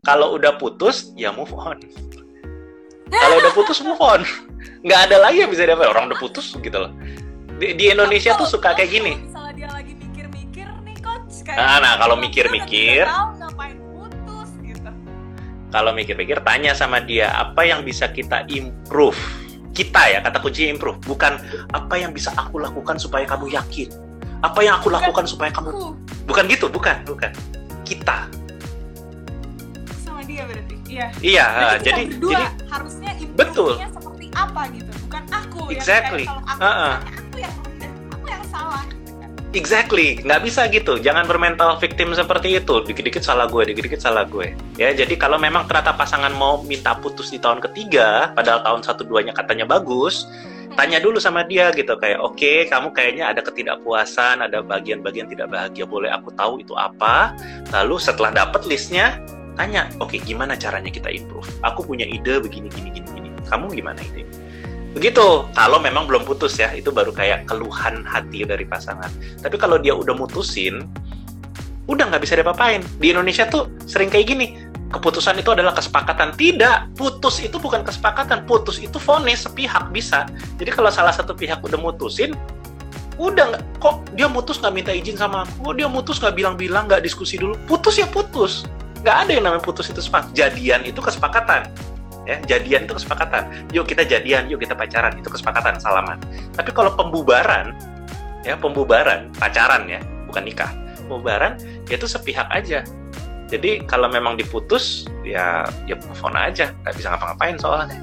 kalau udah putus ya move on. Kalau udah putus move on. Nggak ada lagi yang bisa dapat orang udah putus gitu loh. Di, di Indonesia tuh suka kayak gini. Misalnya dia lagi mikir-mikir nih coach kayak Nah, nah, kalau mikir-mikir- gitu. kalau mikir-mikir tanya sama dia apa yang bisa kita improve? Kita ya kata kunci improve. Bukan apa yang bisa aku lakukan supaya kamu yakin. Apa yang aku lakukan supaya kamu bukan gitu bukan bukan. Kita dia berarti. Iya. iya kita jadi berdua jadi harusnya Betul. seperti apa gitu, bukan aku Exactly. yang kayak kalau aku, Uh-uh. aku yang aku yang salah. gitu kan. Exactly, nggak bisa gitu. Jangan bermental victim seperti itu. Dikit-dikit salah gue, dikit-dikit salah gue. Ya, jadi kalau memang ternyata pasangan mau minta putus di tahun ketiga, padahal tahun satu duanya katanya bagus, tanya dulu sama dia gitu kayak, oke, kamu kayaknya ada ketidakpuasan, ada bagian-bagian tidak bahagia. Boleh aku tahu itu apa? Lalu setelah dapat listnya, tanya, oke, gimana caranya kita improve? Aku punya ide begini, gini, gini, gini. Kamu gimana ide? Begitu. Kalau memang belum putus ya, itu baru kayak keluhan hati dari pasangan. Tapi kalau dia udah mutusin, udah nggak bisa diapa-apain. Di Indonesia tuh sering kayak gini. Keputusan itu adalah kesepakatan. Tidak, putus itu bukan kesepakatan. Putus itu vonis sepihak bisa. Jadi kalau salah satu pihak udah mutusin, udah nggak kok dia mutus nggak minta izin sama aku. Dia mutus nggak bilang-bilang, nggak diskusi dulu. Putus ya putus. Nggak ada yang namanya putus itu sepakat. Jadian itu kesepakatan. Ya, jadian itu kesepakatan. Yuk kita jadian, yuk kita pacaran. Itu kesepakatan, salaman. Tapi kalau pembubaran, ya pembubaran, pacaran ya, bukan nikah. Pembubaran, ya itu sepihak aja. Jadi kalau memang diputus, ya ya move on aja, nggak bisa ngapa-ngapain soalnya.